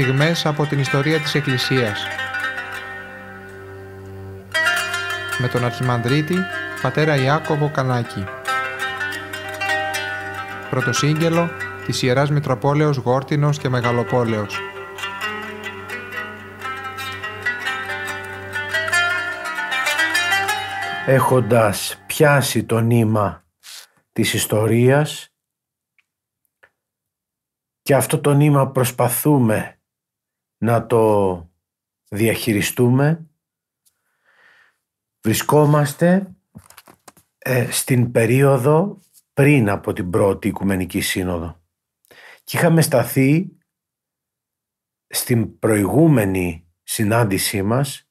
στιγμές από την ιστορία της Εκκλησίας. Με τον Αρχιμανδρίτη, πατέρα Ιάκωβο Κανάκη. Πρωτοσύγγελο της Ιεράς Μητροπόλεως Γόρτινος και Μεγαλοπόλεως. Έχοντας πιάσει το νήμα της ιστορίας και αυτό το νήμα προσπαθούμε να το διαχειριστούμε. Βρισκόμαστε ε, στην περίοδο πριν από την πρώτη Οικουμενική Σύνοδο και είχαμε σταθεί στην προηγούμενη συνάντησή μας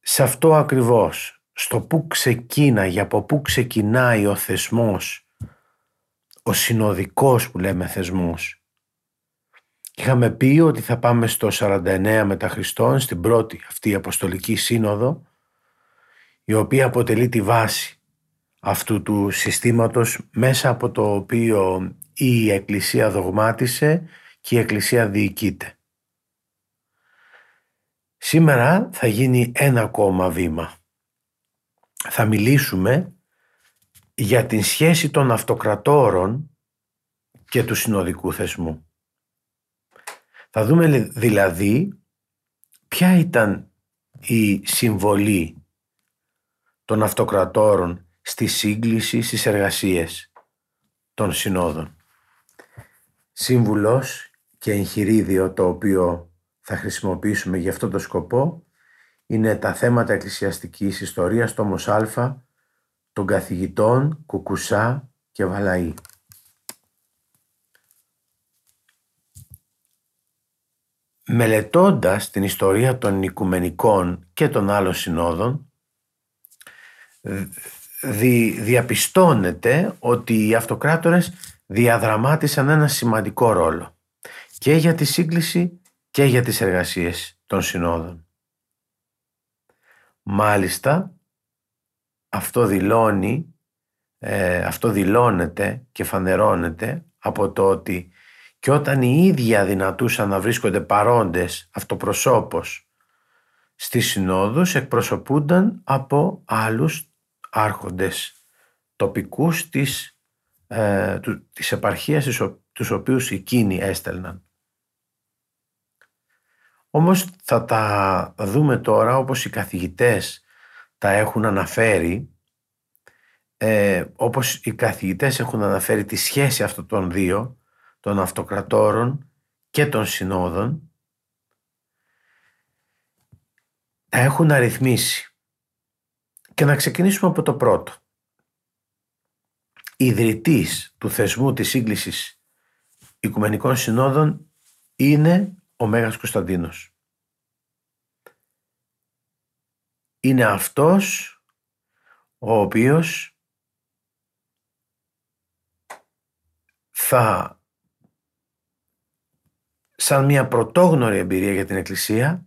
σε αυτό ακριβώς, στο που ξεκίναγε, από που ξεκινάει ο θεσμός ο συνοδικός που λέμε θεσμός. Είχαμε πει ότι θα πάμε στο 49 μετά Χριστόν, στην πρώτη αυτή Αποστολική Σύνοδο, η οποία αποτελεί τη βάση αυτού του συστήματος μέσα από το οποίο η Εκκλησία δογμάτισε και η Εκκλησία διοικείται. Σήμερα θα γίνει ένα ακόμα βήμα. Θα μιλήσουμε για την σχέση των αυτοκρατόρων και του συνοδικού θεσμού. Θα δούμε δηλαδή ποια ήταν η συμβολή των αυτοκρατόρων στη σύγκληση στις εργασίες των συνόδων. Σύμβουλος και εγχειρίδιο το οποίο θα χρησιμοποιήσουμε για αυτό το σκοπό είναι τα θέματα εκκλησιαστικής ιστορίας, τόμος Α, των καθηγητών Κουκουσά και Βαλαή. Μελετώντας την ιστορία των οικουμενικών και των άλλων συνόδων δι, διαπιστώνεται ότι οι αυτοκράτορες διαδραμάτισαν ένα σημαντικό ρόλο και για τη σύγκληση και για τις εργασίες των συνόδων. Μάλιστα αυτό δηλώνει, ε, αυτό δηλώνεται και φανερώνεται από το ότι και όταν οι ίδιοι αδυνατούσαν να βρίσκονται παρόντες αυτοπροσώπως στις συνόδους εκπροσωπούνταν από άλλους άρχοντες τοπικούς της, ε, του, της επαρχίας τους οποίους εκείνοι έστελναν. Όμως θα τα δούμε τώρα όπως οι καθηγητές τα έχουν αναφέρει ε, όπως οι καθηγητές έχουν αναφέρει τη σχέση αυτών των δύο των αυτοκρατόρων και των συνόδων τα έχουν αριθμίσει και να ξεκινήσουμε από το πρώτο. Ιδρυτής του θεσμού της σύγκλησης Οικουμενικών Συνόδων είναι ο Μέγας Κωνσταντίνος. Είναι αυτός ο οποίος θα σαν μια πρωτόγνωρη εμπειρία για την Εκκλησία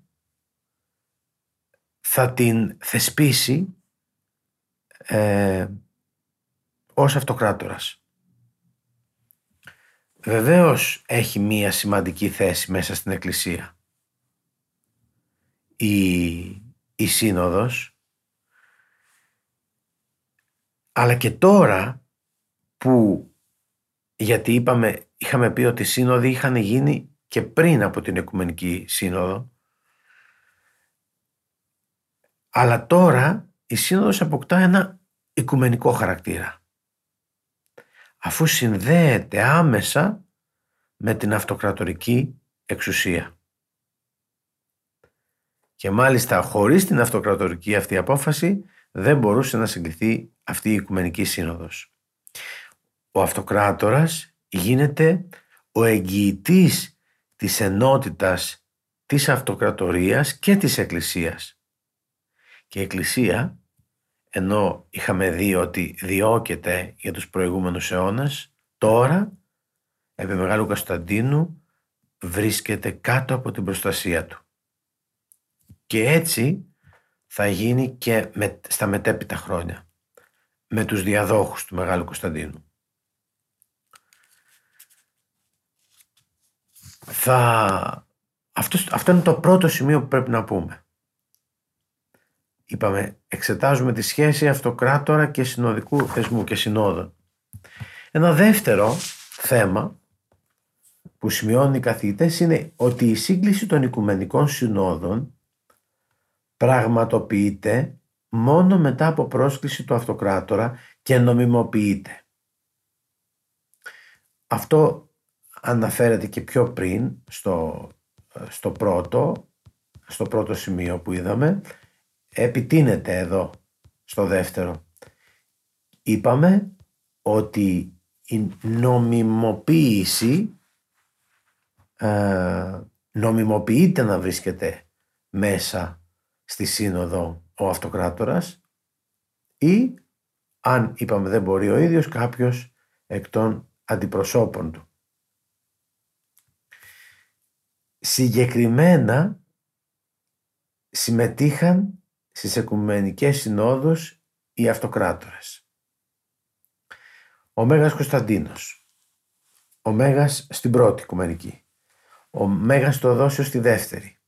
θα την θεσπίσει ε, ως αυτοκράτορας. Βεβαίως έχει μία σημαντική θέση μέσα στην Εκκλησία. Η η σύνοδος αλλά και τώρα που γιατί είπαμε, είχαμε πει ότι οι σύνοδοι είχαν γίνει και πριν από την Οικουμενική Σύνοδο αλλά τώρα η σύνοδος αποκτά ένα οικουμενικό χαρακτήρα αφού συνδέεται άμεσα με την αυτοκρατορική εξουσία. Και μάλιστα χωρίς την αυτοκρατορική αυτή απόφαση δεν μπορούσε να συγκριθεί αυτή η Οικουμενική Σύνοδος. Ο αυτοκράτορας γίνεται ο εγγυητής της ενότητας της αυτοκρατορίας και της Εκκλησίας. Και η Εκκλησία, ενώ είχαμε δει ότι διώκεται για τους προηγούμενους αιώνες, τώρα, επί Μεγάλου Κωνσταντίνου, βρίσκεται κάτω από την προστασία του. Και έτσι θα γίνει και με, στα μετέπειτα χρόνια με τους διαδόχους του Μεγάλου Κωνσταντίνου. Θα... Αυτό, αυτό είναι το πρώτο σημείο που πρέπει να πούμε. Είπαμε, εξετάζουμε τη σχέση αυτοκράτορα και συνοδικού θεσμού και συνόδων. Ένα δεύτερο θέμα που σημειώνουν οι καθηγητές είναι ότι η σύγκληση των οικουμενικών συνόδων πραγματοποιείται μόνο μετά από πρόσκληση του αυτοκράτορα και νομιμοποιείται. Αυτό αναφέρεται και πιο πριν στο, στο πρώτο, στο πρώτο σημείο που είδαμε, επιτείνεται εδώ στο δεύτερο. Είπαμε ότι η νομιμοποίηση ε, νομιμοποιείται να βρίσκεται μέσα στη σύνοδο ο αυτοκράτορας ή αν είπαμε δεν μπορεί ο ίδιος κάποιος εκ των αντιπροσώπων του. Συγκεκριμένα συμμετείχαν στις Εκουμενικές Συνόδους οι αυτοκράτορες. Ο Μέγας Κωνσταντίνος, ο Μέγας στην πρώτη Οικουμενική, ο Μέγας Τοδόσιος στη δεύτερη,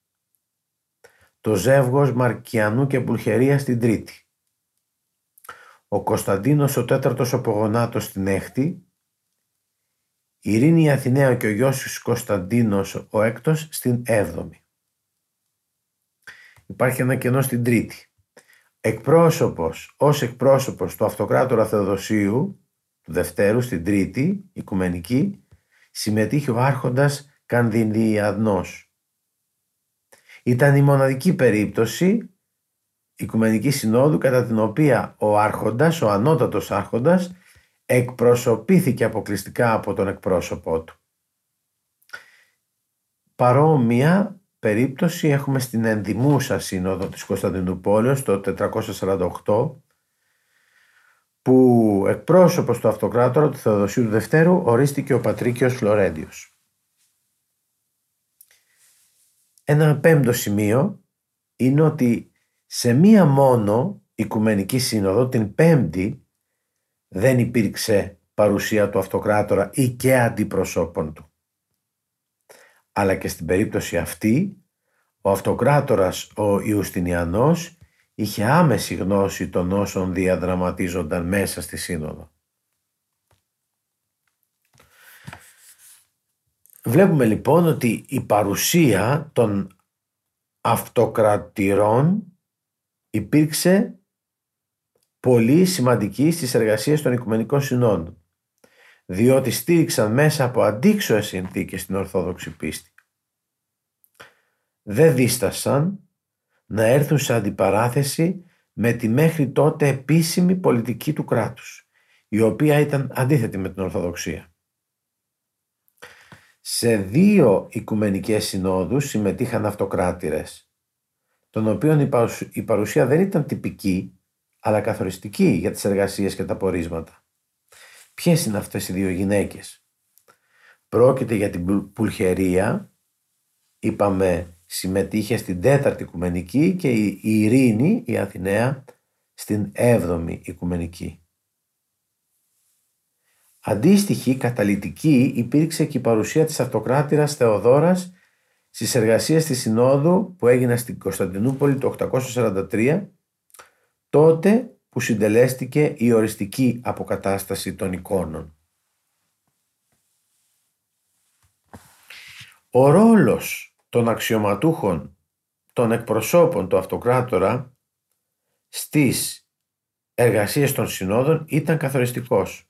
το ζεύγος Μαρκιανού και Πουλχερία στην τρίτη, ο Κωνσταντίνος ο τέταρτος απογονάτος στην έκτη, η Ειρήνη Αθηναία και ο Γιώσης Κωνσταντίνος ο έκτος στην έβδομη. Υπάρχει ένα κενό στην τρίτη. Εκπρόσωπος, ως εκπρόσωπος του αυτοκράτορα Θεοδοσίου, του Δευτέρου, στην τρίτη, οικουμενική, συμμετείχε ο άρχοντας Κανδυνδιαδνός. Ήταν η μοναδική περίπτωση Οικουμενικής Συνόδου κατά την οποία ο άρχοντας, ο ανώτατος άρχοντας, εκπροσωπήθηκε αποκλειστικά από τον εκπρόσωπό του. Παρόμοια περίπτωση έχουμε στην ενδημούσα σύνοδο της Κωνσταντινούπολης το 448 που εκπρόσωπος του αυτοκράτορα του Θεοδοσίου του Δευτέρου ορίστηκε ο Πατρίκιος Φλωρέντιος. Ένα πέμπτο σημείο είναι ότι σε μία μόνο Οικουμενική Σύνοδο, την Πέμπτη, δεν υπήρξε παρουσία του αυτοκράτορα ή και αντιπροσώπων του. Αλλά και στην περίπτωση αυτή, ο αυτοκράτορας ο Ιουστινιανός είχε άμεση γνώση των όσων διαδραματίζονταν μέσα στη Σύνοδο. Βλέπουμε λοιπόν ότι η παρουσία των αυτοκρατηρών υπήρξε πολύ σημαντική στις εργασίες των Οικουμενικών Συνόντων διότι στήριξαν μέσα από αντίξωες συνθήκες την Ορθόδοξη πίστη. Δεν δίστασαν να έρθουν σε αντιπαράθεση με τη μέχρι τότε επίσημη πολιτική του κράτους, η οποία ήταν αντίθετη με την Ορθοδοξία. Σε δύο οικουμενικές συνόδους συμμετείχαν αυτοκράτηρες, των οποίων η παρουσία δεν ήταν τυπική, αλλά καθοριστική για τις εργασίες και τα πορίσματα. Ποιες είναι αυτές οι δύο γυναίκες; Πρόκειται για την Πουλχερία, είπαμε συμμετείχε στην τέταρτη οικουμενική και η Ειρήνη, η Αθηναία, στην έβδομη οικουμενική. Αντίστοιχη καταλητική υπήρξε και η παρουσία της αυτοκράτηρας Θεοδόρας στις εργασίες της Συνόδου που έγινε στην Κωνσταντινούπολη το 843, τότε που συντελέστηκε η οριστική αποκατάσταση των εικόνων. Ο ρόλος των αξιωματούχων των εκπροσώπων του αυτοκράτορα στις εργασίες των συνόδων ήταν καθοριστικός.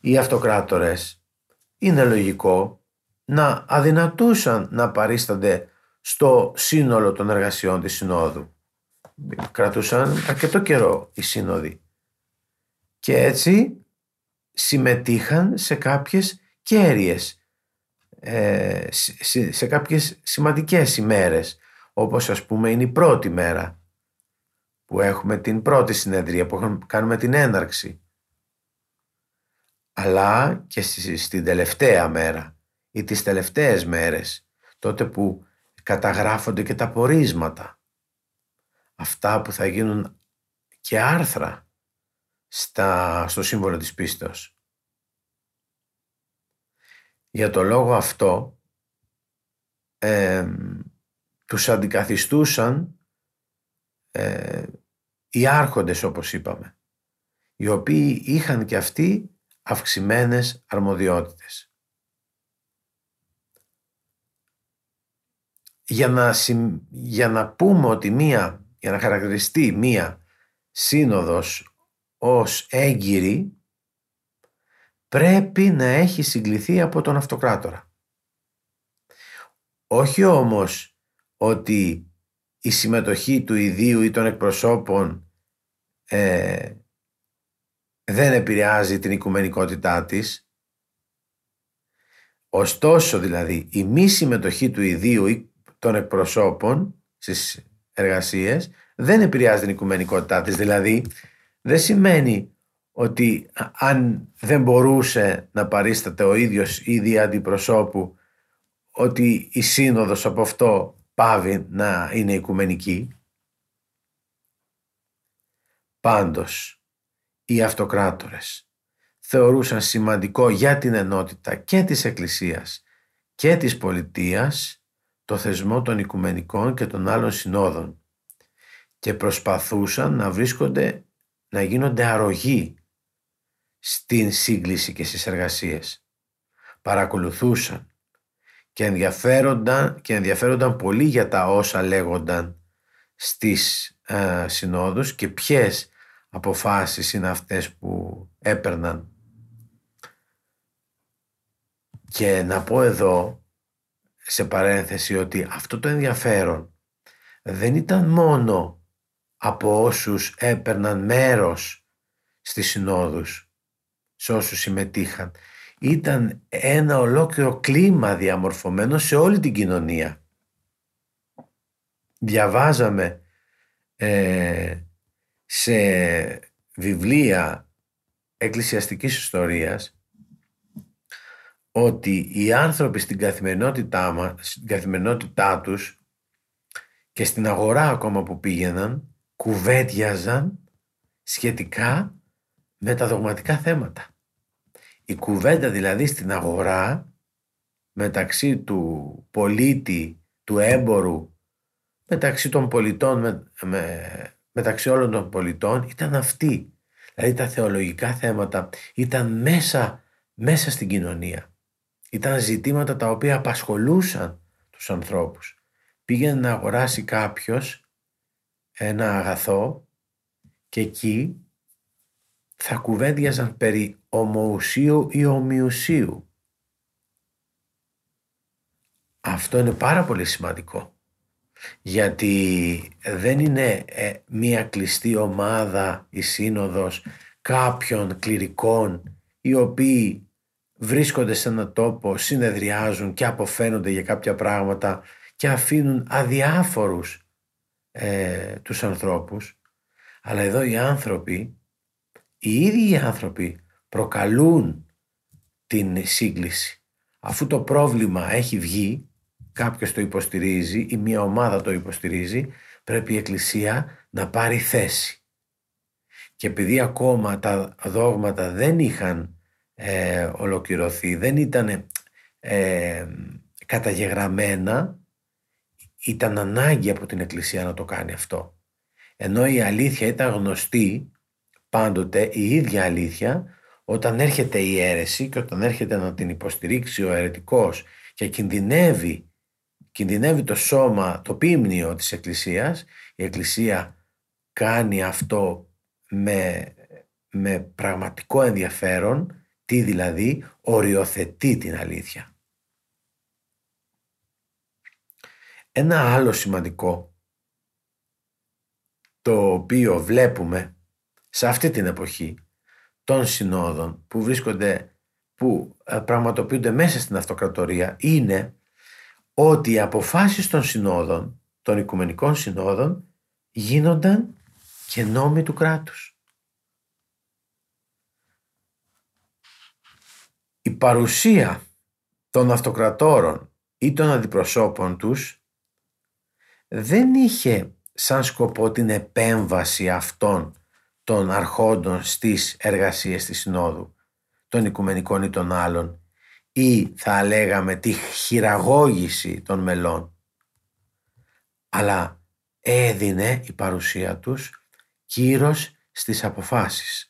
Οι αυτοκράτορες είναι λογικό να αδυνατούσαν να παρίστανται στο σύνολο των εργασιών της συνόδου. Κρατούσαν αρκετό καιρό οι σύνοδοι. Και έτσι συμμετείχαν σε κάποιες κέρυες ε, σε κάποιες σημαντικές ημέρες όπως ας πούμε είναι η πρώτη μέρα που έχουμε την πρώτη συνεδρία που κάνουμε την έναρξη αλλά και στην τελευταία μέρα ή τις τελευταίες μέρες τότε που καταγράφονται και τα πορίσματα αυτά που θα γίνουν και άρθρα στα, στο σύμβολο της πίστεως. Για το λόγο αυτό ε, τους αντικαθιστούσαν ε, οι άρχοντες όπως είπαμε οι οποίοι είχαν και αυτοί αυξημένες αρμοδιότητες. Για να, για να πούμε ότι μία, για να χαρακτηριστεί μία σύνοδος ως έγκυρη πρέπει να έχει συγκληθεί από τον αυτοκράτορα. Όχι όμως ότι η συμμετοχή του ιδίου ή των εκπροσώπων ε, δεν επηρεάζει την οικουμενικότητά της. Ωστόσο δηλαδή η μη συμμετοχή του ιδίου ή των εκπροσώπων στις εργασίες δεν επηρεάζει την οικουμενικότητά της. Δηλαδή δεν σημαίνει ότι αν δεν μπορούσε να παρίσταται ο ίδιος ήδη αντιπροσώπου ότι η σύνοδος από αυτό πάβει να είναι οικουμενική. Πάντως, οι αυτοκράτορες θεωρούσαν σημαντικό για την ενότητα και της Εκκλησίας και της πολιτείας το θεσμό των οικουμενικών και των άλλων συνόδων και προσπαθούσαν να βρίσκονται, να γίνονται αρρωγοί στην σύγκληση και στις εργασίες. Παρακολουθούσαν και ενδιαφέρονταν, και ενδιαφέρονταν πολύ για τα όσα λέγονταν στις ε, συνόδους και ποιες αποφάσεις είναι αυτές που έπαιρναν. Και να πω εδώ σε παρένθεση ότι αυτό το ενδιαφέρον δεν ήταν μόνο από όσους έπαιρναν μέρος στις συνόδους, σε όσους συμμετείχαν. Ήταν ένα ολόκληρο κλίμα διαμορφωμένο σε όλη την κοινωνία. Διαβάζαμε ε, σε βιβλία εκκλησιαστικής ιστορίας ότι οι άνθρωποι στην καθημερινότητά, μας, στην καθημερινότητά τους και στην αγορά ακόμα που πήγαιναν κουβέντιαζαν σχετικά με τα δογματικά θέματα. Η κουβέντα δηλαδή στην αγορά μεταξύ του πολίτη, του έμπορου, μεταξύ των πολιτών με, μεταξύ όλων των πολιτών ήταν αυτή. Δηλαδή τα θεολογικά θέματα ήταν μέσα, μέσα στην κοινωνία. Ήταν ζητήματα τα οποία απασχολούσαν τους ανθρώπους. Πήγαινε να αγοράσει κάποιος ένα αγαθό και εκεί θα κουβέντιαζαν περί ομοουσίου ή ομοιουσίου. Αυτό είναι πάρα πολύ σημαντικό γιατί δεν είναι ε, μία κλειστή ομάδα η σύνοδος κάποιων κληρικών οι οποίοι βρίσκονται σε έναν τόπο, συνεδριάζουν και αποφαίνονται για κάποια πράγματα και αφήνουν αδιάφορους ε, τους ανθρώπους. Αλλά εδώ οι άνθρωποι, οι ίδιοι οι άνθρωποι προκαλούν την σύγκληση. Αφού το πρόβλημα έχει βγει, κάποιος το υποστηρίζει ή μια ομάδα το υποστηρίζει, πρέπει η Εκκλησία να πάρει θέση. Και επειδή ακόμα τα δόγματα δεν είχαν ε, ολοκληρωθεί, δεν ήταν ε, καταγεγραμμένα, ήταν ανάγκη από την Εκκλησία να το κάνει αυτό. Ενώ η αλήθεια ήταν γνωστή πάντοτε, η ίδια αλήθεια, όταν έρχεται η αίρεση και όταν έρχεται να την υποστηρίξει ο αιρετικός και κινδυνεύει κινδυνεύει το σώμα, το πίμνιο της Εκκλησίας, η Εκκλησία κάνει αυτό με, με πραγματικό ενδιαφέρον, τι δηλαδή, οριοθετεί την αλήθεια. Ένα άλλο σημαντικό, το οποίο βλέπουμε σε αυτή την εποχή των συνόδων που βρίσκονται, που ε, πραγματοποιούνται μέσα στην αυτοκρατορία, είναι ότι οι αποφάσεις των συνόδων, των οικουμενικών συνόδων, γίνονταν και νόμοι του κράτους. Η παρουσία των αυτοκρατόρων ή των αντιπροσώπων τους δεν είχε σαν σκοπό την επέμβαση αυτών των αρχόντων στις εργασίες της Συνόδου, των οικουμενικών ή των άλλων. ή θα λέγαμε τη χειραγώγηση των μελών αλλά έδινε η παρουσία τους κύρος στις αποφάσεις.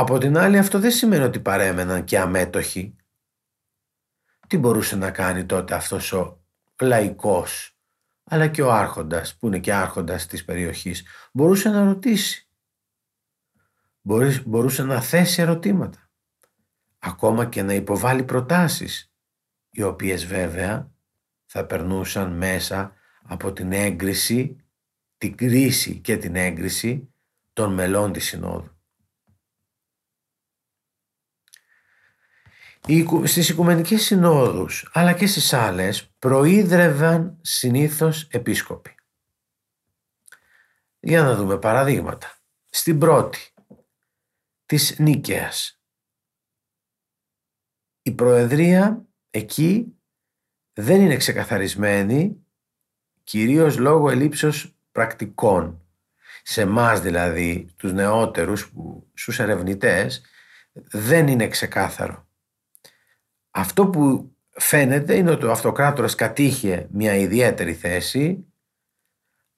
Από την άλλη αυτό δεν σημαίνει ότι παρέμεναν και αμέτωχοι. Τι μπορούσε να κάνει τότε αυτός ο λαϊκός αλλά και ο άρχοντας που είναι και άρχοντας της περιοχής μπορούσε να ρωτήσει. Μπορούσε να θέσει ερωτήματα. Ακόμα και να υποβάλει προτάσεις οι οποίες βέβαια θα περνούσαν μέσα από την έγκριση, την κρίση και την έγκριση των μελών της Συνόδου. Στις Οικουμενικές Συνόδους αλλά και στις άλλες προείδρευαν συνήθως επίσκοποι. Για να δούμε παραδείγματα. Στην πρώτη της Νίκαιας η Προεδρία εκεί δεν είναι ξεκαθαρισμένη κυρίως λόγω ελήψεως πρακτικών. Σε εμάς δηλαδή, τους νεότερους, που, στους ερευνητές, δεν είναι ξεκάθαρο. Αυτό που φαίνεται είναι ότι ο αυτοκράτορας κατήχε μια ιδιαίτερη θέση,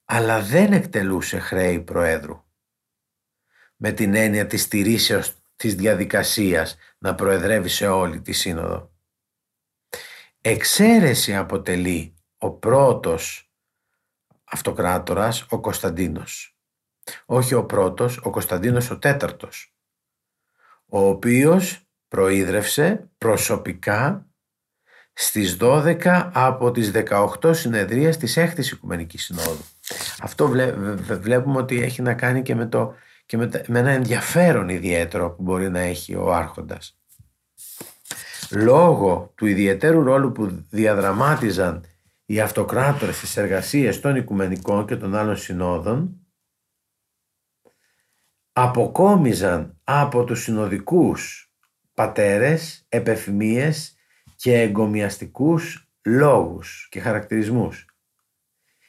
αλλά δεν εκτελούσε χρέη Προέδρου. Με την έννοια της στηρίσεως της διαδικασίας να προεδρεύει σε όλη τη σύνοδο. Εξαίρεση αποτελεί ο πρώτος αυτοκράτορας ο Κωνσταντίνος. Όχι ο πρώτος, ο Κωνσταντίνος ο τέταρτος, ο οποίος προείδρευσε προσωπικά στις 12 από τις 18 συνεδρίες της 6ης Οικουμενικής Συνόδου. Αυτό βλέπουμε ότι έχει να κάνει και με, το, και με, με ένα ενδιαφέρον ιδιαίτερο που μπορεί να έχει ο άρχοντας λόγω του ιδιαίτερου ρόλου που διαδραμάτιζαν οι αυτοκράτορες στις εργασίες των οικουμενικών και των άλλων συνόδων αποκόμιζαν από τους συνοδικούς πατέρες επεφημίες και εγκομιαστικούς λόγους και χαρακτηρισμούς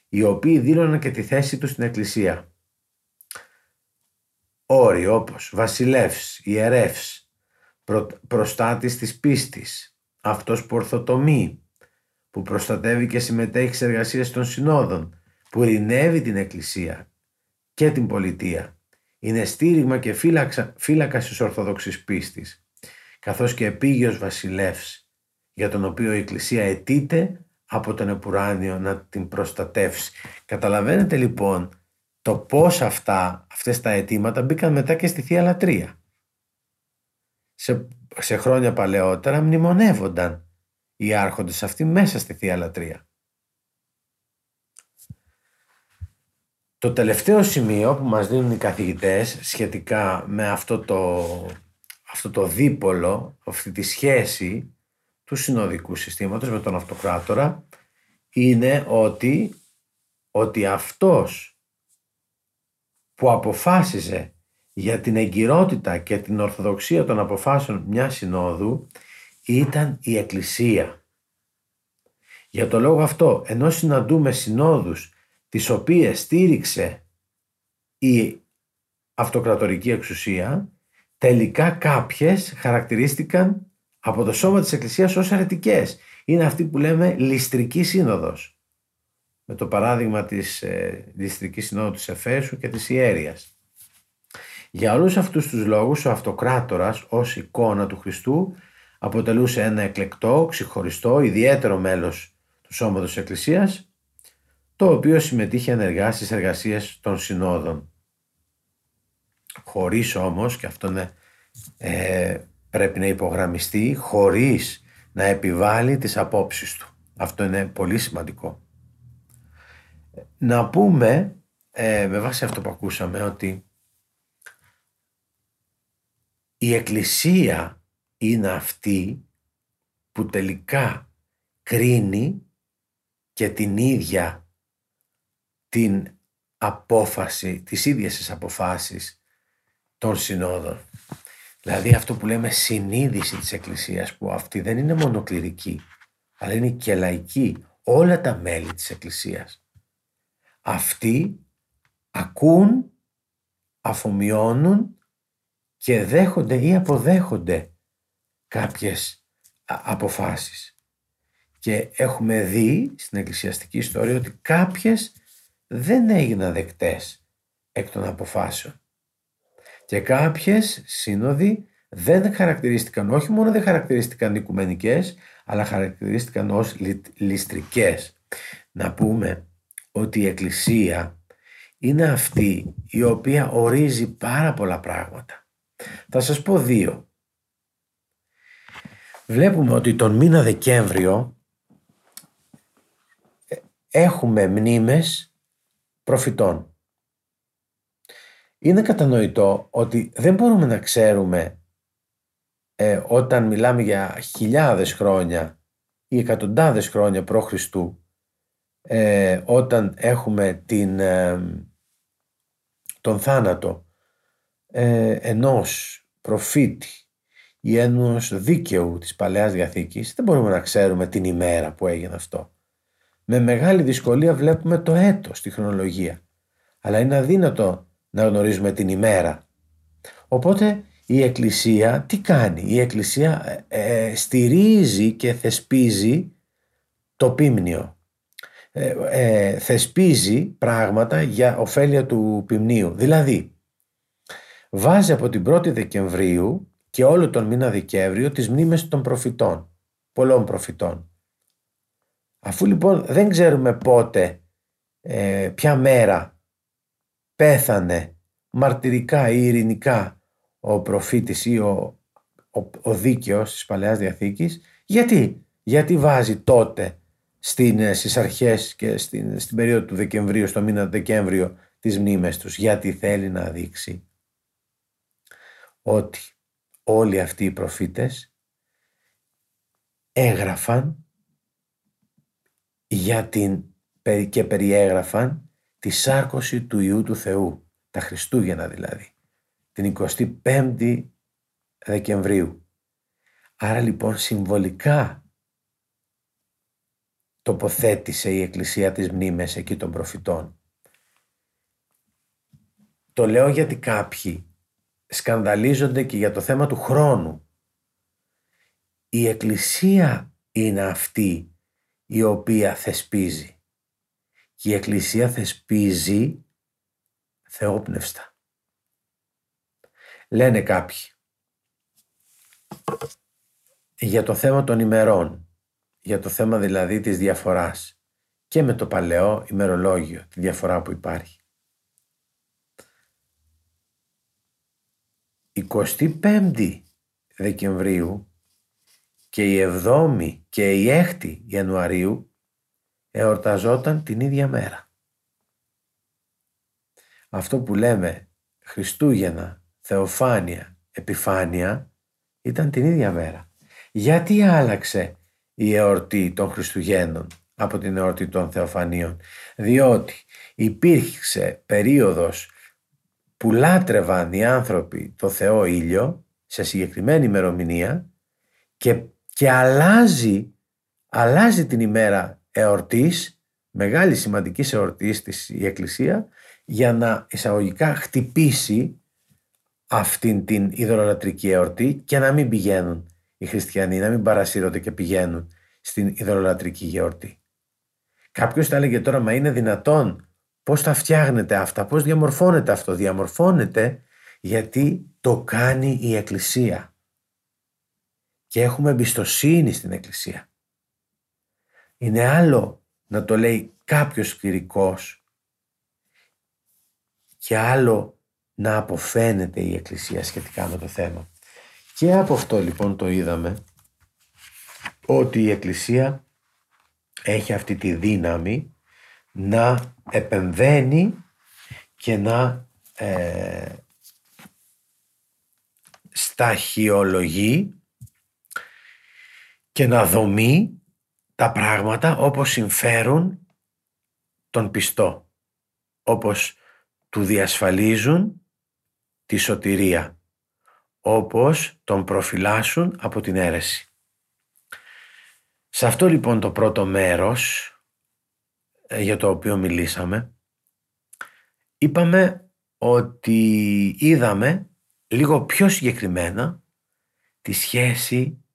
οι οποίοι δήλωναν και τη θέση τους στην Εκκλησία. Όροι όπως βασιλεύς, ιερεύς, προ, προστάτης της πίστης, αυτός που ορθοτομεί, που προστατεύει και συμμετέχει σε εργασίες των συνόδων, που ειρηνεύει την Εκκλησία και την πολιτεία, είναι στήριγμα και φύλακα, φύλακας της Ορθόδοξης πίστης, καθώς και επίγειος βασιλεύς, για τον οποίο η Εκκλησία αιτείται από τον Επουράνιο να την προστατεύσει. Καταλαβαίνετε λοιπόν το πώς αυτά, αυτές τα αιτήματα μπήκαν μετά και στη Θεία Λατρεία σε, σε χρόνια παλαιότερα μνημονεύονταν οι άρχοντες αυτοί μέσα στη Θεία Λατρεία. Το τελευταίο σημείο που μας δίνουν οι καθηγητές σχετικά με αυτό το, αυτό το δίπολο, αυτή τη σχέση του συνοδικού συστήματος με τον αυτοκράτορα είναι ότι, ότι αυτός που αποφάσιζε για την εγκυρότητα και την ορθοδοξία των αποφάσεων μιας συνόδου ήταν η Εκκλησία. Για το λόγο αυτό, ενώ συναντούμε συνόδους τις οποίες στήριξε η αυτοκρατορική εξουσία, τελικά κάποιες χαρακτηρίστηκαν από το σώμα της Εκκλησίας ως αρετικές. Είναι αυτή που λέμε ληστρική σύνοδος. Με το παράδειγμα της ε, ληστρικής συνόδου της Εφέσου και της Ιέριας. Για όλους αυτούς τους λόγους ο αυτοκράτορας ως εικόνα του Χριστού αποτελούσε ένα εκλεκτό, ξεχωριστό, ιδιαίτερο μέλος του σώματος Εκκλησίας το οποίο συμμετείχε ενεργά στις εργασίες των συνόδων. Χωρίς όμως, και αυτό είναι, ε, πρέπει να υπογραμμιστεί, χωρίς να επιβάλλει τις απόψεις του. Αυτό είναι πολύ σημαντικό. Να πούμε, ε, με βάση αυτό που ακούσαμε, ότι η Εκκλησία είναι αυτή που τελικά κρίνει και την ίδια την απόφαση, τις ίδιες τις αποφάσεις των συνόδων. Δηλαδή αυτό που λέμε συνείδηση της Εκκλησίας που αυτή δεν είναι μόνο κληρική αλλά είναι και λαϊκή όλα τα μέλη της Εκκλησίας. Αυτοί ακούν, αφομοιώνουν και δέχονται ή αποδέχονται κάποιες αποφάσεις. Και έχουμε δει στην εκκλησιαστική ιστορία ότι κάποιες δεν έγιναν δεκτές εκ των αποφάσεων. Και κάποιες σύνοδοι δεν χαρακτηρίστηκαν, όχι μόνο δεν χαρακτηρίστηκαν οικουμενικές, αλλά χαρακτηρίστηκαν ως ληστρικές. Να πούμε ότι η Εκκλησία είναι αυτή η οποία ορίζει πάρα πολλά πράγματα. Θα σας πω δύο. Βλέπουμε ότι τον μήνα Δεκέμβριο ε, έχουμε μνήμες προφητών. Είναι κατανοητό ότι δεν μπορούμε να ξέρουμε ε, όταν μιλάμε για χιλιάδες χρόνια ή εκατοντάδες χρόνια π.Χ. Ε, όταν έχουμε την, ε, τον θάνατο ε, ενός προφήτη ή ενός δίκαιου της Παλαιάς Διαθήκης δεν μπορούμε να ξέρουμε την ημέρα που έγινε αυτό. Με μεγάλη δυσκολία βλέπουμε το έτος στη χρονολογία αλλά είναι αδύνατο να γνωρίζουμε την ημέρα. Οπότε η Εκκλησία τι κάνει; Η Εκκλησία ε, ε, στηρίζει και θεσπίζει το πίμνιο. Ε, θεσπίζει πράγματα για ωφέλεια του ποιμνίου. Δηλαδή, βάζει από την 1η Δεκεμβρίου και όλο τον μήνα Δεκέμβριο τις μνήμες των προφητών, πολλών προφητών. Αφού λοιπόν δεν ξέρουμε πότε, ποια μέρα πέθανε μαρτυρικά ή ειρηνικά ο προφήτης ή ο, ο, ο δίκαιος της Παλαιάς Διαθήκης. Γιατί, γιατί βάζει τότε στην, ε, στις αρχές και στην, στην περίοδο του Δεκεμβρίου, στο μήνα Δεκέμβριο τις μνήμες τους. Γιατί θέλει να δείξει ότι όλοι αυτοί οι προφήτες έγραφαν για την, και περιέγραφαν τη σάρκωση του Ιού του Θεού, τα Χριστούγεννα δηλαδή την 25η Δεκεμβρίου. Άρα λοιπόν συμβολικά τοποθέτησε η Εκκλησία της μνήμες εκεί των προφητών. Το λέω γιατί κάποιοι σκανδαλίζονται και για το θέμα του χρόνου. Η Εκκλησία είναι αυτή η οποία θεσπίζει. Και η Εκκλησία θεσπίζει θεόπνευστα. Λένε κάποιοι για το θέμα των ημερών, για το θέμα δηλαδή της διαφοράς και με το παλαιό ημερολόγιο, τη διαφορά που υπάρχει. 25η Δεκεμβρίου και η 7η και η 6η Ιανουαρίου εορταζόταν την ίδια μέρα. Αυτό που λέμε Χριστούγεννα Θεοφάνεια, Επιφάνεια ήταν την ίδια μέρα. Γιατί άλλαξε η εορτή των Χριστουγέννων από την εορτή των Θεοφανίων; Διότι υπήρξε περίοδος που λάτρευαν οι άνθρωποι το Θεό ήλιο σε συγκεκριμένη ημερομηνία και, και αλλάζει, αλλάζει την ημέρα εορτής, μεγάλη σημαντική εορτής της η Εκκλησία για να εισαγωγικά χτυπήσει αυτήν την ιδωλολατρική εορτή και να μην πηγαίνουν οι χριστιανοί, να μην παρασύρονται και πηγαίνουν στην ιδωλολατρική εορτή. Κάποιος θα έλεγε τώρα, μα είναι δυνατόν, πώς τα φτιάχνετε αυτά, πώς διαμορφώνεται αυτό; Διαμορφώνεται γιατί το κάνει η Εκκλησία. Και έχουμε εμπιστοσύνη στην Εκκλησία. Είναι άλλο να το λέει κάποιος κληρικός και άλλο να αποφαίνεται η Εκκλησία σχετικά με το θέμα. Και από αυτό λοιπόν το είδαμε ότι η Εκκλησία έχει αυτή τη δύναμη να επεμβαίνει και να ε, σταχυολογεί και να δομεί τα πράγματα όπως συμφέρουν τον πιστό, όπως του διασφαλίζουν τη σωτηρία, όπως τον προφυλάσσουν από την αίρεση. Σε αυτό λοιπόν το πρώτο μέρος ε, για το οποίο μιλήσαμε, είπαμε ότι είδαμε λίγο πιο συγκεκριμένα τη σχέση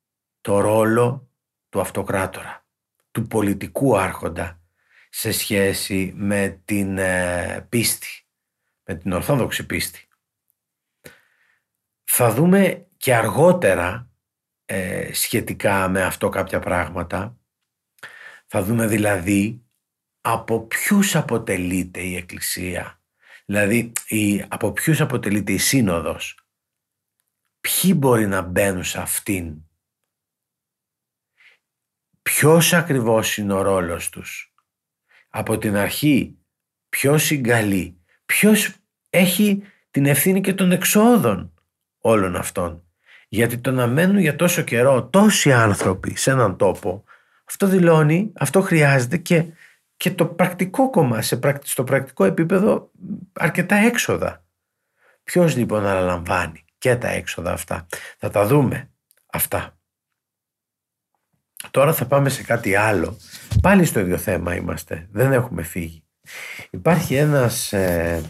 το ρόλο του αυτοκράτορα, του πολιτικού άρχοντα σε σχέση με την ε, πίστη, με την ορθόδοξη πίστη. Θα δούμε και αργότερα ε, σχετικά με αυτό κάποια πράγματα. Θα δούμε δηλαδή από ποιους αποτελείται η Εκκλησία. Δηλαδή η, από ποιους αποτελείται η Σύνοδος. Ποιοι μπορεί να μπαίνουν σε αυτήν. Ποιος ακριβώς είναι ο ρόλος τους; Από την αρχή ποιος συγκαλεί; Ποιος έχει την ευθύνη και των εξόδων όλων αυτών; Γιατί το να μένουν για τόσο καιρό τόσοι άνθρωποι σε έναν τόπο, αυτό δηλώνει, αυτό χρειάζεται και, και το πρακτικό κομμάτι, σε, στο πρακτικό επίπεδο αρκετά έξοδα. Ποιος λοιπόν αναλαμβάνει και τα έξοδα αυτά; Θα τα δούμε αυτά. Τώρα θα πάμε σε κάτι άλλο. Πάλι στο ίδιο θέμα είμαστε. Δεν έχουμε φύγει. Υπάρχει ένας ε,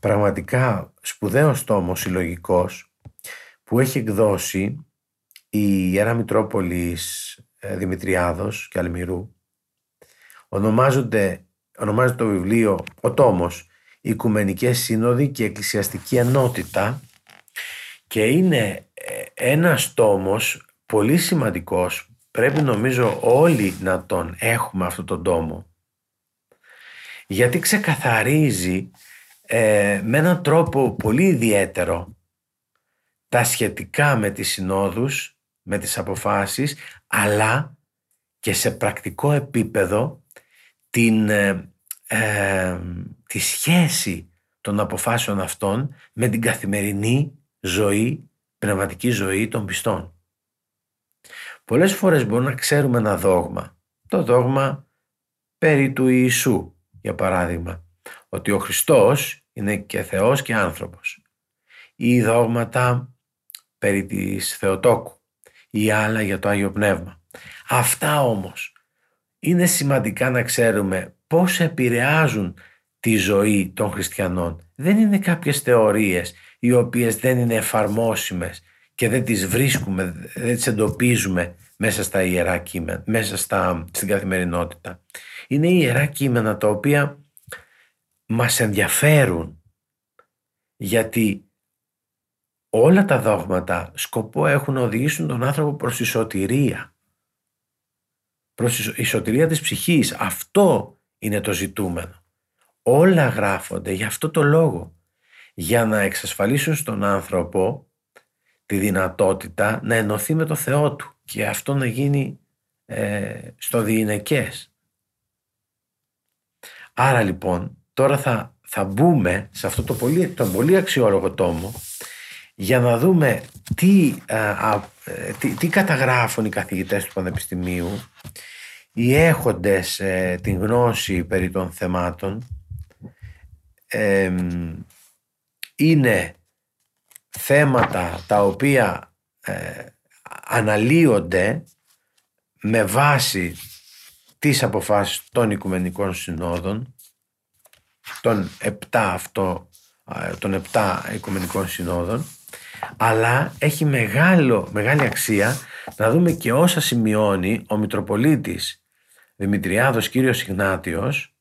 πραγματικά σπουδαίος τόμος συλλογικός που έχει εκδώσει η Ιερά Μητρόπολης ε, Δημητριάδος και Αλμυρού. Ονομάζονται, ονομάζεται το βιβλίο, ο τόμος, Οικουμενικές Σύνοδοι και Εκκλησιαστική Ενότητα και είναι ε, ένας τόμος πολύ σημαντικός πρέπει νομίζω όλοι να τον έχουμε αυτό τον τόμο γιατί ξεκαθαρίζει ε, με έναν τρόπο πολύ ιδιαίτερο τα σχετικά με τις συνόδους, με τις αποφάσεις, αλλά και σε πρακτικό επίπεδο την, ε, ε, τη σχέση των αποφάσεων αυτών με την καθημερινή ζωή, πνευματική ζωή των πιστών. Πολλές φορές μπορούμε να ξέρουμε ένα δόγμα. Το δόγμα περί του Ιησού, για παράδειγμα. Ότι ο Χριστός είναι και Θεός και άνθρωπος. Ή δόγματα περί της Θεοτόκου ή άλλα για το Άγιο Πνεύμα. Αυτά όμως είναι σημαντικά να ξέρουμε πώς επηρεάζουν τη ζωή των χριστιανών. Δεν είναι κάποιες θεωρίες οι οποίες δεν είναι εφαρμόσιμες και δεν τις βρίσκουμε, δεν τις εντοπίζουμε μέσα στα ιερά κείμενα, μέσα στα, στην καθημερινότητα. Είναι ιερά κείμενα τα οποία μας ενδιαφέρουν γιατί όλα τα δόγματα σκοπό έχουν να οδηγήσουν τον άνθρωπο προς τη σωτηρία. Προς η σωτηρία της ψυχής. Αυτό είναι το ζητούμενο. Όλα γράφονται για αυτό το λόγο. Για να εξασφαλίσουν στον άνθρωπο τη δυνατότητα να ενωθεί με το Θεό του και αυτό να γίνει ε, στο διηνεκές. Άρα λοιπόν τώρα θα, θα μπούμε σε αυτό το πολύ, το πολύ αξιόλογο τόμο για να δούμε τι, α, ε, τι, τι, καταγράφουν οι καθηγητές του Πανεπιστημίου οι έχοντες ε, την γνώση περί των θεμάτων είναι θέματα τα οποία ε, αναλύονται με βάση τις αποφάσεις των Οικουμενικών Συνόδων των 7 αυτό των 7 Οικουμενικών Συνόδων αλλά έχει μεγάλο, μεγάλη αξία να δούμε και όσα σημειώνει ο Μητροπολίτης Δημητριάδος κύριος Ιγνάτιος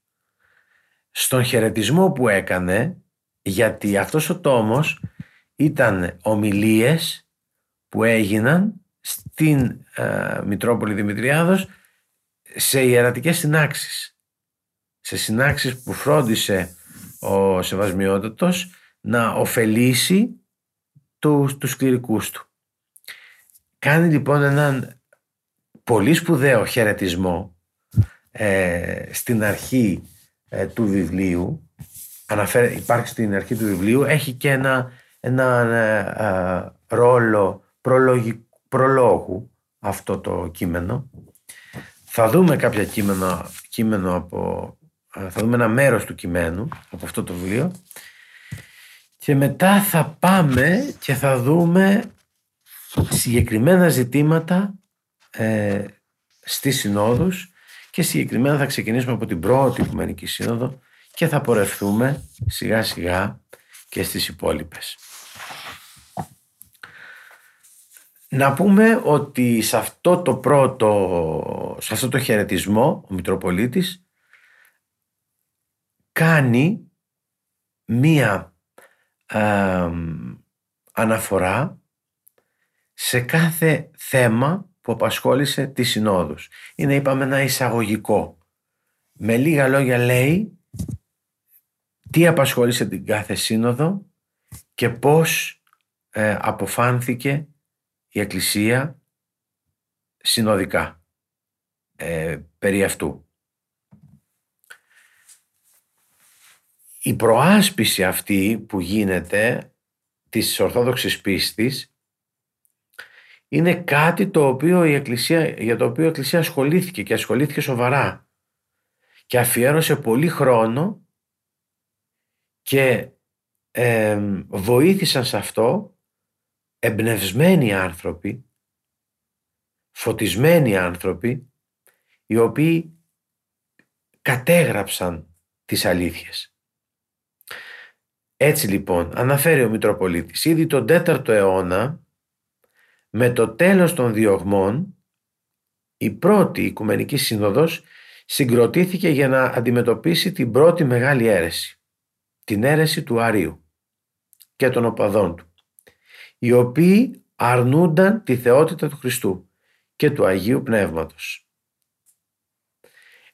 στον χαιρετισμό που έκανε γιατί αυτός ο τόμος ήταν ομιλίες που έγιναν στην ε, Μητρόπολη Δημητριάδος σε ιερατικές συνάξεις. Σε συνάξεις που φρόντισε ο Σεβασμιότατος να ωφελήσει τους, τους κληρικούς του. Κάνει λοιπόν έναν πολύ σπουδαίο χαιρετισμό ε, στην αρχή ε, του βιβλίου. Αναφέρει, υπάρχει στην αρχή του βιβλίου. Έχει και ένα, ένα ε, ρόλο προλόγου αυτό το κείμενο. Θα δούμε κάποια κείμενο, κείμενο από θα δούμε ένα μέρος του κειμένου από αυτό το βιβλίο. Και μετά θα πάμε και θα δούμε συγκεκριμένα ζητήματα ε, στις συνόδους. Και συγκεκριμένα θα ξεκινήσουμε από την πρώτη Οικουμενική Σύνοδο και θα πορευθούμε σιγά σιγά και στις υπόλοιπες. Να πούμε ότι σε αυτό το πρώτο, σε αυτό το χαιρετισμό ο Μητροπολίτης κάνει μία αναφορά σε κάθε θέμα που απασχόλησε τη συνόδους. Είναι είπαμε ένα εισαγωγικό. Με λίγα λόγια λέει τι απασχόλησε την κάθε σύνοδο και πώς ε, αποφάνθηκε η Εκκλησία συνοδικά ε, περί αυτού. Η προάσπιση αυτή που γίνεται της Ορθόδοξης πίστης είναι κάτι το οποίο η Εκκλησία, για το οποίο η Εκκλησία ασχολήθηκε και ασχολήθηκε σοβαρά και αφιέρωσε πολύ χρόνο και βοήθησαν σε αυτό εμπνευσμένοι άνθρωποι, φωτισμένοι άνθρωποι, οι οποίοι κατέγραψαν τις αλήθειες. Έτσι λοιπόν αναφέρει ο Μητροπολίτης ήδη τον 4ο αιώνα με το τέλος των διωγμών η πρώτη Οικουμενική Σύνοδος συγκροτήθηκε για να αντιμετωπίσει την πρώτη μεγάλη αίρεση, την αίρεση του Αρίου και των οπαδών του, οι οποίοι αρνούνταν τη θεότητα του Χριστού και του Αγίου Πνεύματος.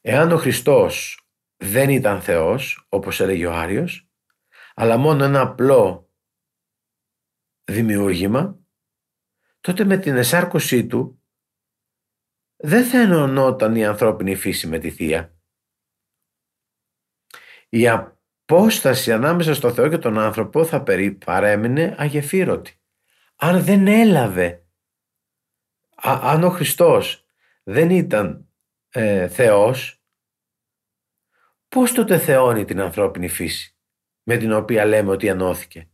Εάν ο Χριστός δεν ήταν Θεός, όπως έλεγε ο Άριος, αλλά μόνο ένα απλό δημιούργημα, τότε με την εσάρκωσή του δεν θα ενωνόταν η ανθρώπινη φύση με τη Θεία. Η απόσταση ανάμεσα στο Θεό και τον άνθρωπο θα παρέμεινε αγεφύρωτη. Αν δεν έλαβε, αν ο Χριστός δεν ήταν ε, Θεός, πώς τότε θεώνει την ανθρώπινη φύση με την οποία λέμε ότι ενώθηκε;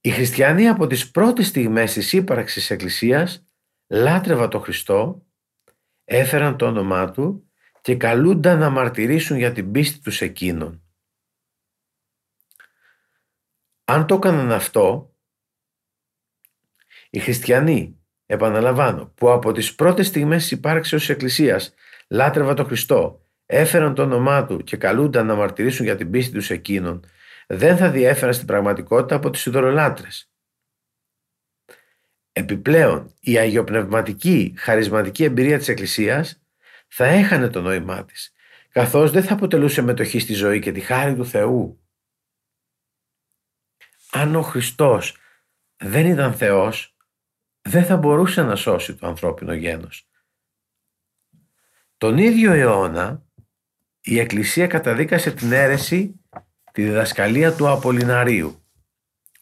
Οι χριστιανοί από τις πρώτες στιγμές της ύπαρξης της Εκκλησίας λάτρευαν τον Χριστό, έφεραν το όνομά Του και καλούνταν να μαρτυρήσουν για την πίστη τους εκείνων. Αν το έκαναν αυτό, οι χριστιανοί, επαναλαμβάνω, που από τις πρώτες στιγμές της ύπαρξης της Εκκλησίας λάτρευαν τον Χριστό, έφεραν το όνομά Του και καλούνταν να μαρτυρήσουν για την πίστη τους εκείνων δεν θα διέφεραν στην πραγματικότητα από τις ιδωρολάτρες. Επιπλέον, η αγιοπνευματική χαρισματική εμπειρία της Εκκλησίας θα έχανε το νόημά της, καθώς δεν θα αποτελούσε μετοχή στη ζωή και τη χάρη του Θεού. Αν ο Χριστός δεν ήταν Θεός, δεν θα μπορούσε να σώσει το ανθρώπινο γένος. Τον ίδιο αιώνα, η Εκκλησία καταδίκασε την αίρεση τη διδασκαλία του Απολιναρίου,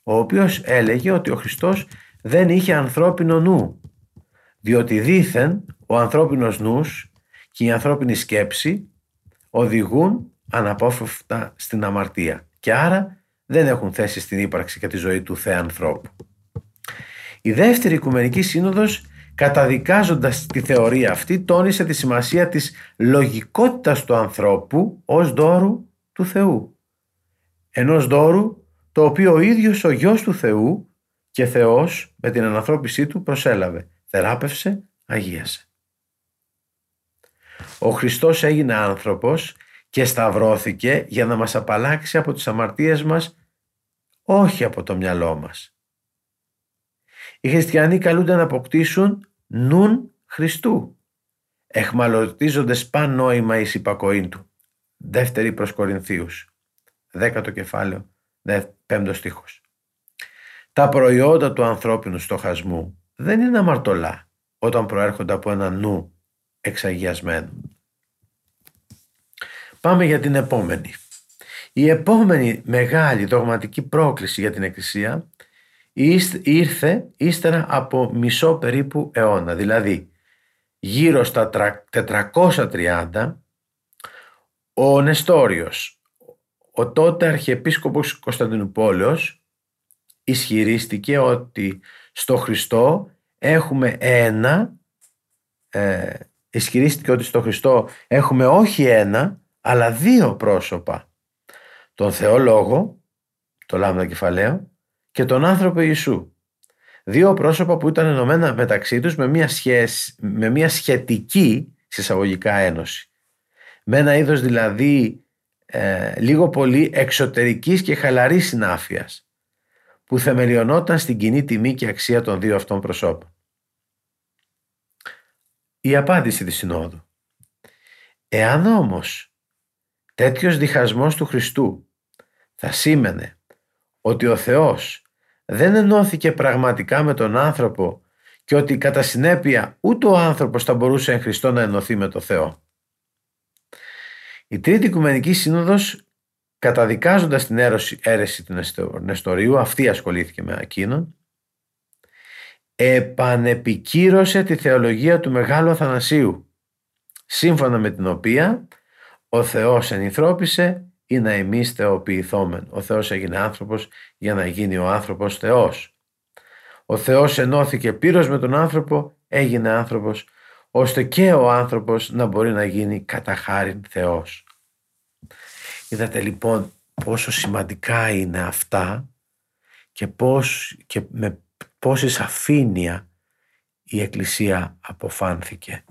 ο οποίος έλεγε ότι ο Χριστός δεν είχε ανθρώπινο νου, διότι δήθεν ο ανθρώπινος νους και η ανθρώπινη σκέψη οδηγούν αναπόφευκτα στην αμαρτία και άρα δεν έχουν θέση στην ύπαρξη και τη ζωή του Θεού ανθρώπου. Η δεύτερη Οικουμενική Σύνοδος καταδικάζοντας τη θεωρία αυτή τόνισε τη σημασία της λογικότητας του ανθρώπου ως δώρου του Θεού ενός δώρου το οποίο ο ίδιος ο γιος του Θεού και Θεός με την ανανθρώπισή του προσέλαβε, θεράπευσε, αγίασε. Ο Χριστός έγινε άνθρωπος και σταυρώθηκε για να μας απαλλάξει από τις αμαρτίες μας, όχι από το μυαλό μας. Οι χριστιανοί καλούνται να αποκτήσουν νουν Χριστού, εχμαλωτίζοντες παν νόημα εις υπακοήν του. Δεύτερη προς Κορινθίους δέκατο κεφάλαιο, πέμπτο στίχος. Τα προϊόντα του ανθρώπινου στοχασμού δεν είναι αμαρτωλά όταν προέρχονται από ένα νου εξαγιασμένο. Πάμε για την επόμενη. Η επόμενη μεγάλη δογματική πρόκληση για την Εκκλησία ήρθε ύστερα από μισό περίπου αιώνα, δηλαδή γύρω στα 430 ο Νεστόριος ο τότε Αρχιεπίσκοπος Κωνσταντινούπολεως ισχυρίστηκε ότι στο Χριστό έχουμε ένα, ε, ισχυρίστηκε ότι στο Χριστό έχουμε όχι ένα, αλλά δύο πρόσωπα. Τον Θεό Λόγο, το λάμδα κεφαλαίο, και τον άνθρωπο Ιησού. δύο πρόσωπα που ήταν ενωμένα μεταξύ τους με μια, σχέση, με μια σχετική συσσαγωγικά ένωση. Με ένα είδος δηλαδή ε, λίγο πολύ εξωτερικής και χαλαρής συνάφειας που θεμελιωνόταν στην κοινή τιμή και αξία των δύο αυτών προσώπων. Η απάντηση της Συνόδου. Εάν όμως τέτοιος διχασμός του Χριστού θα σήμαινε ότι ο Θεός δεν ενώθηκε πραγματικά με τον άνθρωπο και ότι κατά συνέπεια ούτε ο άνθρωπος θα μπορούσε εν Χριστώ να ενωθεί με τον Θεό. Η Τρίτη Οικουμενική Σύνοδος καταδικάζοντας την έρωση, αίρεση του Νεστορίου, αυτή ασχολήθηκε με εκείνον, επανεπικύρωσε τη θεολογία του Μεγάλου Αθανασίου, σύμφωνα με την οποία ο Θεός ενηθρώπησε ή να εμείς θεοποιηθόμεν. Ο Θεός έγινε άνθρωπος για να γίνει ο άνθρωπος Θεός. Ο Θεός ενώθηκε πύρος με τον άνθρωπο, έγινε άνθρωπος, ώστε και ο άνθρωπος να μπορεί να γίνει κατά χάριν Θεός. Είδατε λοιπόν πόσο σημαντικά είναι αυτά και, πώς, και με πόση σαφήνεια η Εκκλησία αποφάνθηκε.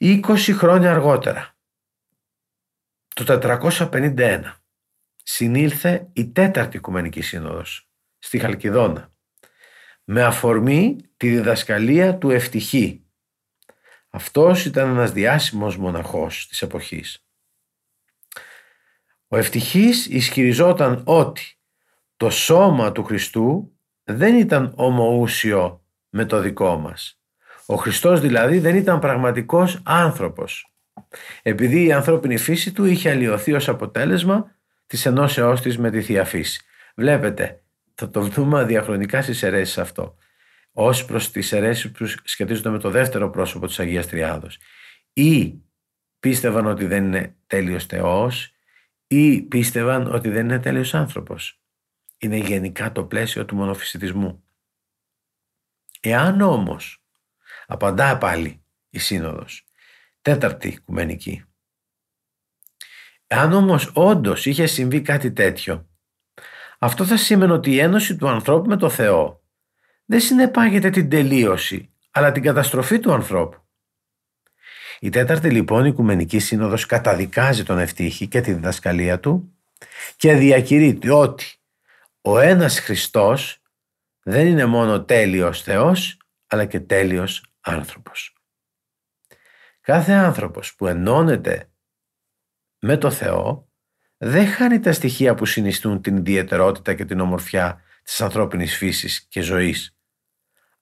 20 χρόνια αργότερα, το 451, συνήλθε η τέταρτη Οικουμενική Σύνοδος στη Χαλκιδόνα με αφορμή τη διδασκαλία του Ευτυχή. Αυτός ήταν ένας διάσημος μοναχός της εποχής. Ο Ευτυχής ισχυριζόταν ότι το σώμα του Χριστού δεν ήταν ομοούσιο με το δικό μας. Ο Χριστός δηλαδή δεν ήταν πραγματικός άνθρωπος. Επειδή η ανθρώπινη φύση του είχε αλλοιωθεί ως αποτέλεσμα της ενώσεώς της με τη Θεία Φύση. Βλέπετε, θα το δούμε διαχρονικά στις αιρέσεις αυτό. Ως προς τις αιρέσεις που σχετίζονται με το δεύτερο πρόσωπο της Αγίας Τριάδος. Ή πίστευαν ότι δεν είναι τέλειος Θεός ή πίστευαν ότι δεν είναι τέλειος άνθρωπος. Είναι γενικά το πλαίσιο του μονοφυσιτισμού. Εάν όμως, απαντά πάλι η Σύνοδος, τέταρτη οικουμενική, εάν όμως όντως είχε συμβεί κάτι τέτοιο, αυτό θα σήμαινε ότι η ένωση του ανθρώπου με το Θεό δεν συνεπάγεται την τελείωση, αλλά την καταστροφή του ανθρώπου. Η τέταρτη λοιπόν Οικουμενική Σύνοδος καταδικάζει τον ευτύχη και τη διδασκαλία του και διακηρύττει ότι ο ένας Χριστός δεν είναι μόνο τέλειος Θεός αλλά και τέλειος άνθρωπος. Κάθε άνθρωπος που ενώνεται με το Θεό δεν χάνει τα στοιχεία που συνιστούν την ιδιαιτερότητα και την ομορφιά της ανθρώπινης φύσης και ζωής,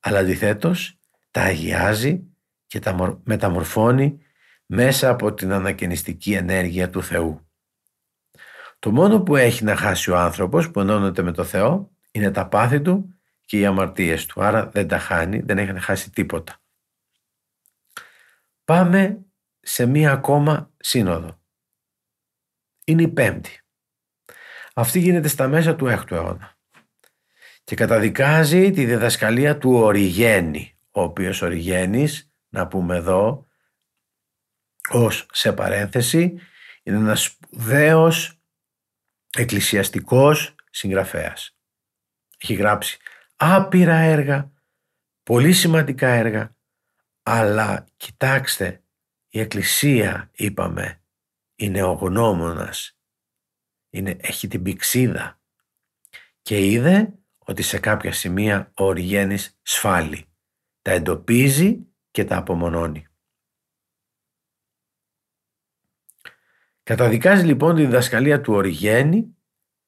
αλλά αντιθέτως τα αγιάζει και τα μεταμορφώνει μέσα από την ανακαινιστική ενέργεια του Θεού. Το μόνο που έχει να χάσει ο άνθρωπος που ενώνεται με το Θεό είναι τα πάθη του και οι αμαρτίες του, άρα δεν τα χάνει, δεν έχει να χάσει τίποτα. Πάμε σε μία ακόμα σύνοδο είναι η πέμπτη. Αυτή γίνεται στα μέσα του 6ου αιώνα και καταδικάζει τη διδασκαλία του Οριγένη, ο οποίος Οριγένης, να πούμε εδώ, ως σε παρένθεση, είναι ένας σπουδαίος εκκλησιαστικός συγγραφέας. Έχει γράψει άπειρα έργα, πολύ σημαντικά έργα, αλλά κοιτάξτε, η Εκκλησία είπαμε είναι ο γνώμονας, είναι, έχει την πηξίδα και είδε ότι σε κάποια σημεία ο Οριγένης σφάλει, τα εντοπίζει και τα απομονώνει. Καταδικάζει λοιπόν τη διδασκαλία του Οριγένη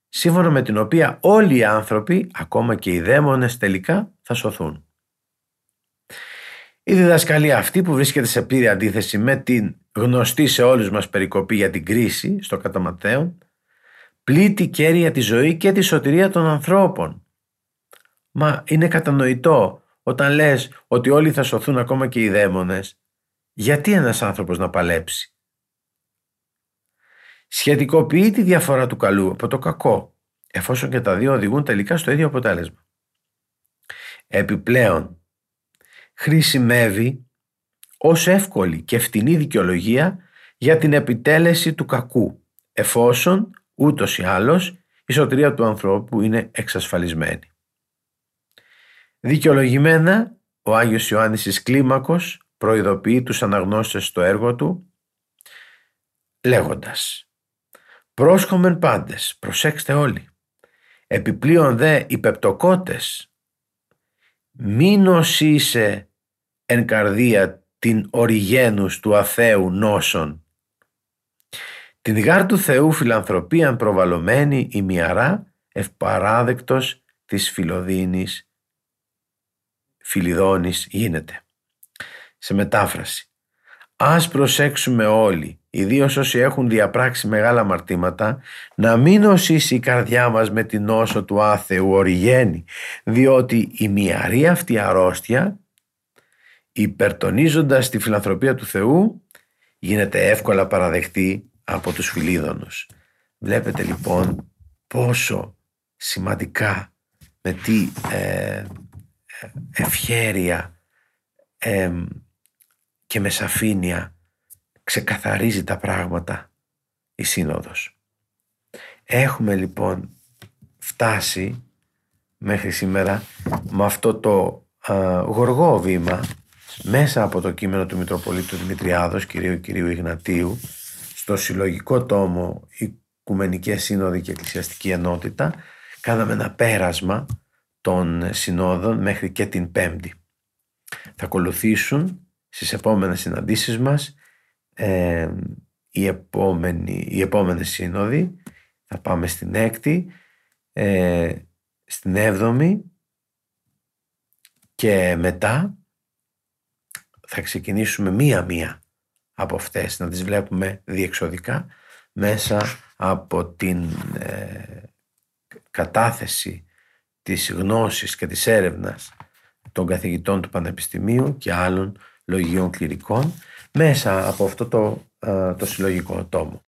σύμφωνα με την οποία όλοι οι άνθρωποι, ακόμα και οι δαίμονες τελικά, θα σωθούν. Η διδασκαλία αυτή που βρίσκεται σε πλήρη αντίθεση με την γνωστή σε όλους μας περικοπή για την κρίση στο καταματέον πλήττει κέρια τη ζωή και τη σωτηρία των ανθρώπων. Μα είναι κατανοητό όταν λες ότι όλοι θα σωθούν ακόμα και οι δαίμονες γιατί ένας άνθρωπος να παλέψει; Σχετικοποιεί τη διαφορά του καλού από το κακό εφόσον και τα δύο οδηγούν τελικά στο ίδιο αποτέλεσμα. Επιπλέον χρησιμεύει ως εύκολη και φτηνή δικαιολογία για την επιτέλεση του κακού, εφόσον ούτως ή άλλως η σωτηρία του ανθρώπου είναι εξασφαλισμένη. Δικαιολογημένα, ο Άγιος Ιωάννης εις Κλίμακος προειδοποιεί τους αναγνώστες στο έργο του λέγοντας «Πρόσχομεν πάντες, προσέξτε όλοι, επιπλέον δε οι πεπτοκότες, μην νοσήσε εν καρδία την οριγένους του αθέου νόσων. Την γάρ του Θεού φιλανθρωπίαν προβαλωμένη η μιαρά ευπαράδεκτος της φιλοδίνης φιλιδόνης γίνεται. Σε μετάφραση. Ας προσέξουμε όλοι, ιδίως όσοι έχουν διαπράξει μεγάλα μαρτήματα, να μην νοσήσει η καρδιά μας με την νόσο του άθεου οριγένη, διότι η μυαρή αυτή αρρώστια, υπερτονίζοντας τη φιλανθρωπία του Θεού, γίνεται εύκολα παραδεκτή από τους φιλίδωνους. Βλέπετε λοιπόν πόσο σημαντικά με τι ε, ευχέρεια και με σαφήνεια ξεκαθαρίζει τα πράγματα η Σύνοδος. Έχουμε λοιπόν φτάσει μέχρι σήμερα με αυτό το γοργό βήμα μέσα από το κείμενο του Μητροπολίτου Δημητριάδος κυρίου κυρίου Ιγνατίου στο συλλογικό τόμο Οικουμενικές Σύνοδοι και Εκκλησιαστική Ενότητα κάναμε ένα πέρασμα των συνόδων μέχρι και την Πέμπτη. Θα ακολουθήσουν στις επόμενες συναντήσεις μας ε, οι, επόμενοι, οι επόμενες σύνοδοι. Θα πάμε στην έκτη, ε, στην έβδομη και μετά θα ξεκινήσουμε μία-μία από αυτές, να τις βλέπουμε διεξοδικά μέσα από την ε, κατάθεση της γνώσης και της έρευνας των καθηγητών του Πανεπιστημίου και άλλων λογιών κληρικών μέσα από αυτό το, το συλλογικό τόμο.